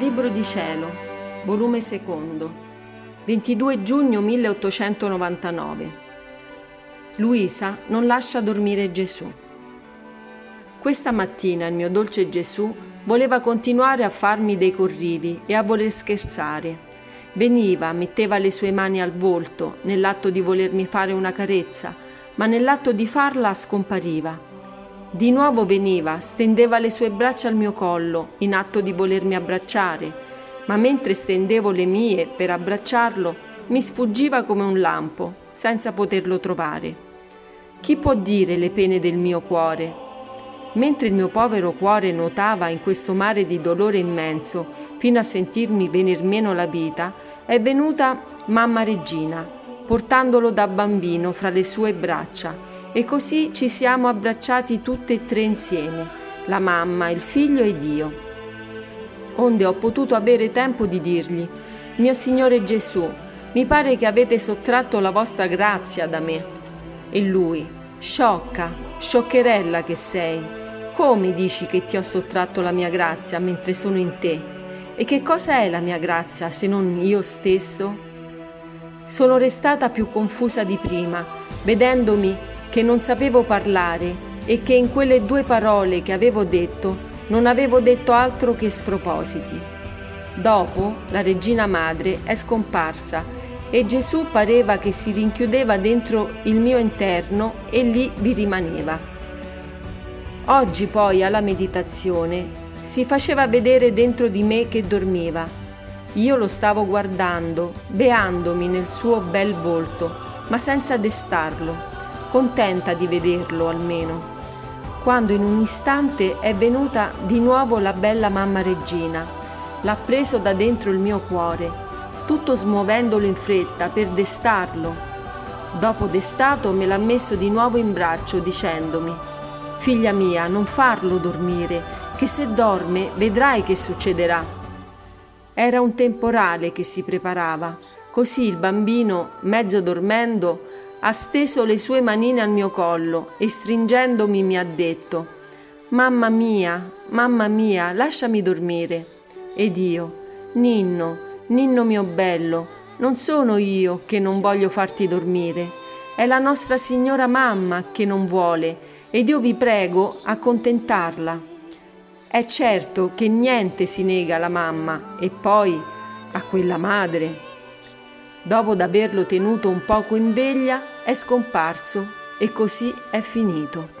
libro di cielo, volume secondo, 22 giugno 1899. Luisa non lascia dormire Gesù. Questa mattina il mio dolce Gesù voleva continuare a farmi dei corrivi e a voler scherzare. Veniva, metteva le sue mani al volto nell'atto di volermi fare una carezza, ma nell'atto di farla scompariva di nuovo veniva, stendeva le sue braccia al mio collo, in atto di volermi abbracciare, ma mentre stendevo le mie per abbracciarlo, mi sfuggiva come un lampo, senza poterlo trovare. Chi può dire le pene del mio cuore? Mentre il mio povero cuore nuotava in questo mare di dolore immenso, fino a sentirmi venir meno la vita, è venuta mamma Regina, portandolo da bambino fra le sue braccia e così ci siamo abbracciati tutte e tre insieme, la mamma, il figlio ed io. Onde ho potuto avere tempo di dirgli, mio Signore Gesù, mi pare che avete sottratto la vostra grazia da me. E lui, sciocca, scioccherella che sei, come dici che ti ho sottratto la mia grazia mentre sono in te? E che cosa è la mia grazia se non io stesso? Sono restata più confusa di prima, vedendomi che non sapevo parlare e che in quelle due parole che avevo detto non avevo detto altro che spropositi. Dopo la regina madre è scomparsa e Gesù pareva che si rinchiudeva dentro il mio interno e lì vi rimaneva. Oggi poi alla meditazione si faceva vedere dentro di me che dormiva. Io lo stavo guardando, beandomi nel suo bel volto, ma senza destarlo contenta di vederlo almeno, quando in un istante è venuta di nuovo la bella mamma regina, l'ha preso da dentro il mio cuore, tutto smuovendolo in fretta per destarlo. Dopo destato me l'ha messo di nuovo in braccio dicendomi, figlia mia, non farlo dormire, che se dorme vedrai che succederà. Era un temporale che si preparava, così il bambino, mezzo dormendo, ha steso le sue manine al mio collo e stringendomi mi ha detto Mamma mia, mamma mia, lasciami dormire. Ed io, Ninno, Ninno mio bello, non sono io che non voglio farti dormire, è la nostra signora mamma che non vuole ed io vi prego accontentarla. È certo che niente si nega alla mamma e poi a quella madre. Dopo d'averlo tenuto un poco in veglia, è scomparso e così è finito.